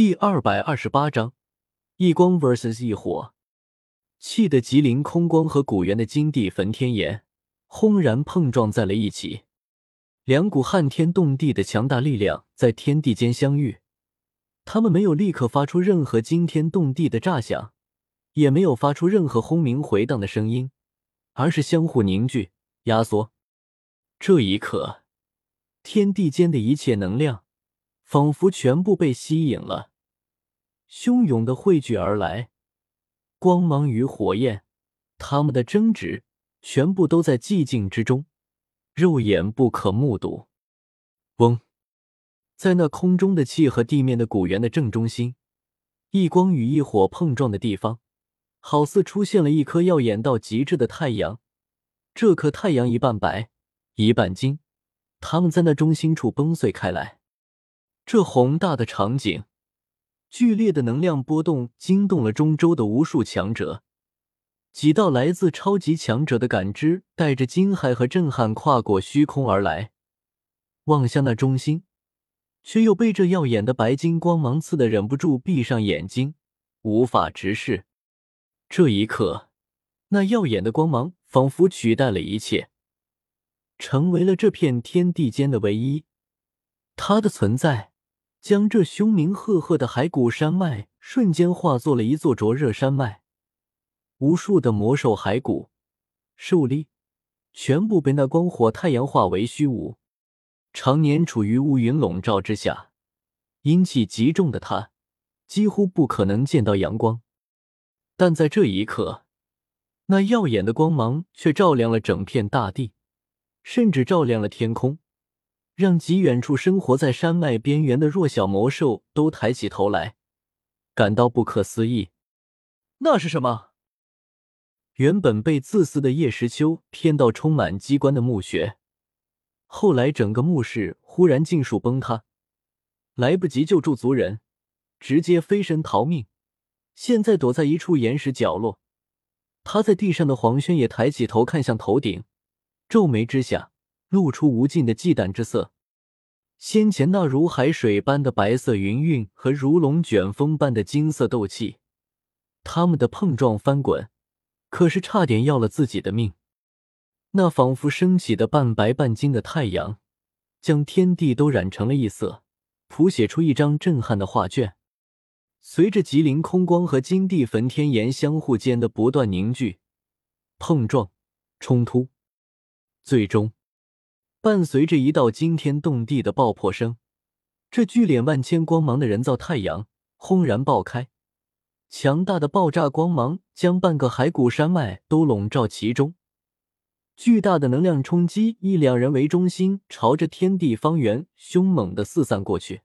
第二百二十八章，异光 vs 异火，气得吉林空光和古元的金地焚天炎轰然碰撞在了一起，两股撼天动地的强大力量在天地间相遇。他们没有立刻发出任何惊天动地的炸响，也没有发出任何轰鸣回荡的声音，而是相互凝聚、压缩。这一刻，天地间的一切能量仿佛全部被吸引了。汹涌的汇聚而来，光芒与火焰，他们的争执全部都在寂静之中，肉眼不可目睹。嗡，在那空中的气和地面的古源的正中心，一光与一火碰撞的地方，好似出现了一颗耀眼到极致的太阳。这颗太阳一半白，一半金，他们在那中心处崩碎开来。这宏大的场景。剧烈的能量波动惊动了中州的无数强者，几道来自超级强者的感知带着惊骇和震撼跨过虚空而来，望向那中心，却又被这耀眼的白金光芒刺得忍不住闭上眼睛，无法直视。这一刻，那耀眼的光芒仿佛取代了一切，成为了这片天地间的唯一。它的存在。将这凶名赫赫的骸骨山脉瞬间化作了一座灼热山脉，无数的魔兽骸骨、兽力全部被那光火太阳化为虚无。常年处于乌云笼罩之下，阴气极重的他几乎不可能见到阳光，但在这一刻，那耀眼的光芒却照亮了整片大地，甚至照亮了天空。让极远处生活在山脉边缘的弱小魔兽都抬起头来，感到不可思议。那是什么？原本被自私的叶时秋骗到充满机关的墓穴，后来整个墓室忽然尽数崩塌，来不及救助族人，直接飞身逃命。现在躲在一处岩石角落，趴在地上的黄轩也抬起头看向头顶，皱眉之下。露出无尽的忌惮之色。先前那如海水般的白色云韵和如龙卷风般的金色斗气，他们的碰撞翻滚，可是差点要了自己的命。那仿佛升起的半白半金的太阳，将天地都染成了一色，谱写出一张震撼的画卷。随着吉林空光和金地焚天岩相互间的不断凝聚、碰撞、冲突，最终。伴随着一道惊天动地的爆破声，这聚敛万千光芒的人造太阳轰然爆开，强大的爆炸光芒将半个骸骨山脉都笼罩其中。巨大的能量冲击以两人为中心，朝着天地方圆凶猛的四散过去，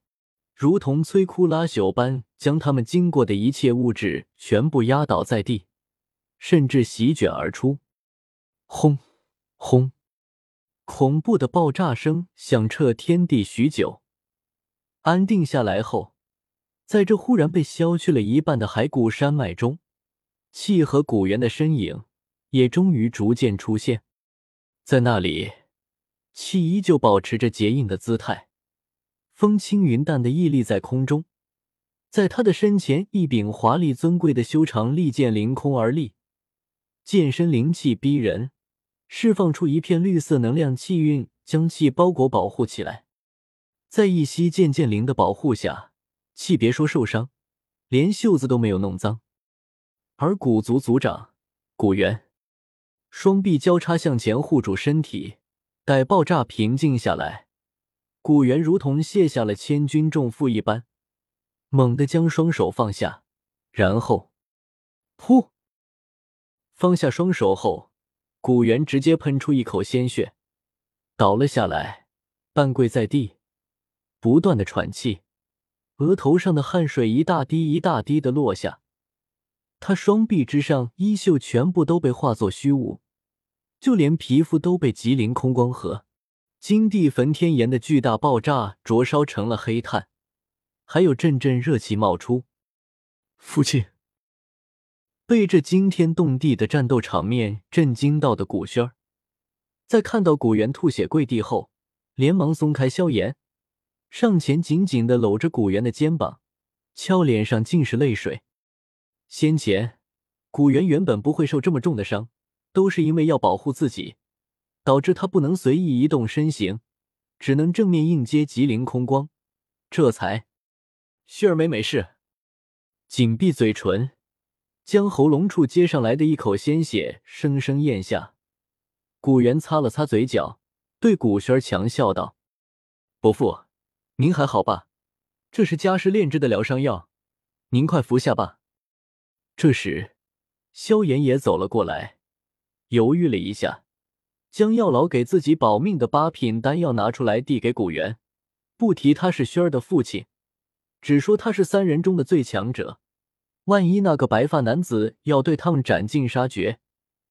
如同摧枯拉朽般将他们经过的一切物质全部压倒在地，甚至席卷而出。轰！轰！恐怖的爆炸声响彻天地许久，安定下来后，在这忽然被削去了一半的骸骨山脉中，气和古猿的身影也终于逐渐出现。在那里，气依旧保持着结印的姿态，风轻云淡的屹立在空中，在他的身前，一柄华丽尊贵的修长利剑凌空而立，剑身灵气逼人。释放出一片绿色能量气运，将气包裹保护起来。在一息剑剑灵的保护下，气别说受伤，连袖子都没有弄脏。而古族族长古元，双臂交叉向前护住身体，待爆炸平静下来，古元如同卸下了千钧重负一般，猛地将双手放下，然后，噗，放下双手后。古元直接喷出一口鲜血，倒了下来，半跪在地，不断的喘气，额头上的汗水一大滴一大滴的落下。他双臂之上衣袖全部都被化作虚无，就连皮肤都被吉林空光和金地焚天岩的巨大爆炸灼烧成了黑炭，还有阵阵热气冒出。父亲。被这惊天动地的战斗场面震惊到的古轩，在看到古元吐血跪地后，连忙松开萧炎，上前紧紧的搂着古元的肩膀，俏脸上尽是泪水。先前古元原本不会受这么重的伤，都是因为要保护自己，导致他不能随意移动身形，只能正面应接吉林空光，这才。薰儿没没事。紧闭嘴唇，将喉咙处接上来的一口鲜血生生咽下。古元擦了擦嘴角，对古轩强笑道：“伯父，您还好吧？这是家师炼制的疗伤药，您快服下吧。”这时，萧炎也走了过来，犹豫了一下，将药老给自己保命的八品丹药拿出来，递给古元。不提他是轩儿的父亲。只说他是三人中的最强者，万一那个白发男子要对他们斩尽杀绝，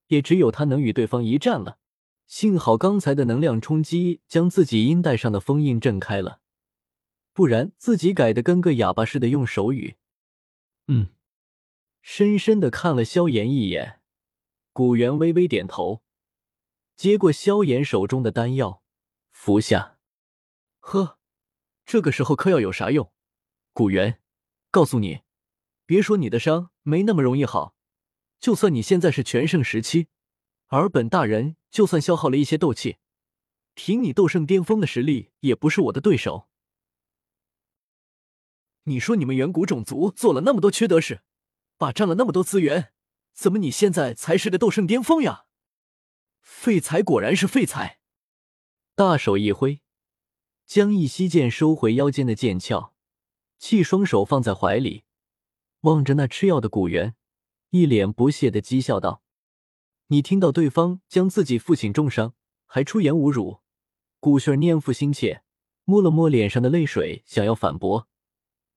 也只有他能与对方一战了。幸好刚才的能量冲击将自己阴带上的封印震开了，不然自己改的跟个哑巴似的用手语。嗯，深深的看了萧炎一眼，古元微微点头，接过萧炎手中的丹药，服下。呵，这个时候嗑药有啥用？古元，告诉你，别说你的伤没那么容易好，就算你现在是全盛时期，而本大人就算消耗了一些斗气，凭你斗圣巅峰的实力，也不是我的对手。你说你们远古种族做了那么多缺德事，霸占了那么多资源，怎么你现在才是个斗圣巅峰呀？废材果然是废材！大手一挥，将一息剑收回腰间的剑鞘。弃双手放在怀里，望着那吃药的古元，一脸不屑的讥笑道：“你听到对方将自己父亲重伤，还出言侮辱？”古轩念父心切，摸了摸脸上的泪水，想要反驳，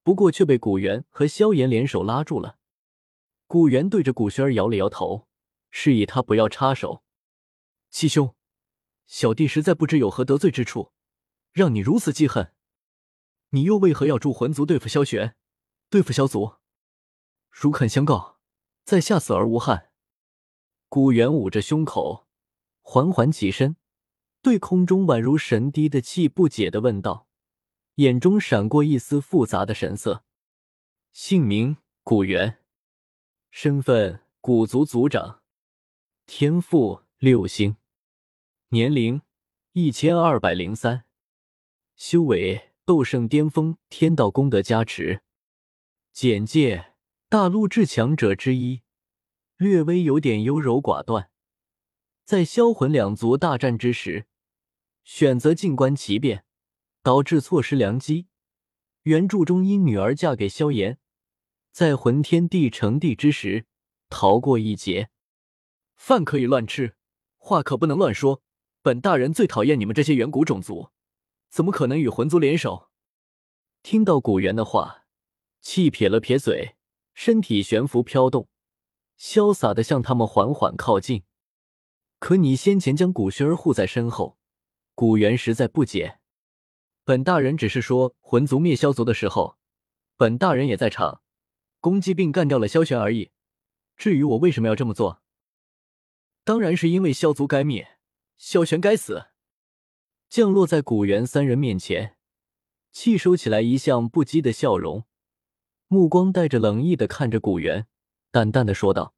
不过却被古元和萧炎联手拉住了。古元对着古轩摇了摇头，示意他不要插手。七兄，小弟实在不知有何得罪之处，让你如此记恨。你又为何要助魂族对付萧玄，对付萧族？如肯相告，在下死而无憾。古元捂着胸口，缓缓起身，对空中宛如神滴的气不解的问道，眼中闪过一丝复杂的神色。姓名：古元，身份：古族族长，天赋：六星，年龄：一千二百零三，修为。斗圣巅峰，天道功德加持。简介：大陆至强者之一，略微有点优柔寡断。在销魂两族大战之时，选择静观其变，导致错失良机。原著中因女儿嫁给萧炎，在魂天帝成帝之时逃过一劫。饭可以乱吃，话可不能乱说。本大人最讨厌你们这些远古种族。怎么可能与魂族联手？听到古元的话，气撇了撇嘴，身体悬浮飘动，潇洒的向他们缓缓靠近。可你先前将古轩儿护在身后，古元实在不解。本大人只是说，魂族灭萧族的时候，本大人也在场，攻击并干掉了萧玄而已。至于我为什么要这么做，当然是因为萧族该灭，萧玄该死。降落在古元三人面前，气收起来一向不羁的笑容，目光带着冷意的看着古元，淡淡的说道：“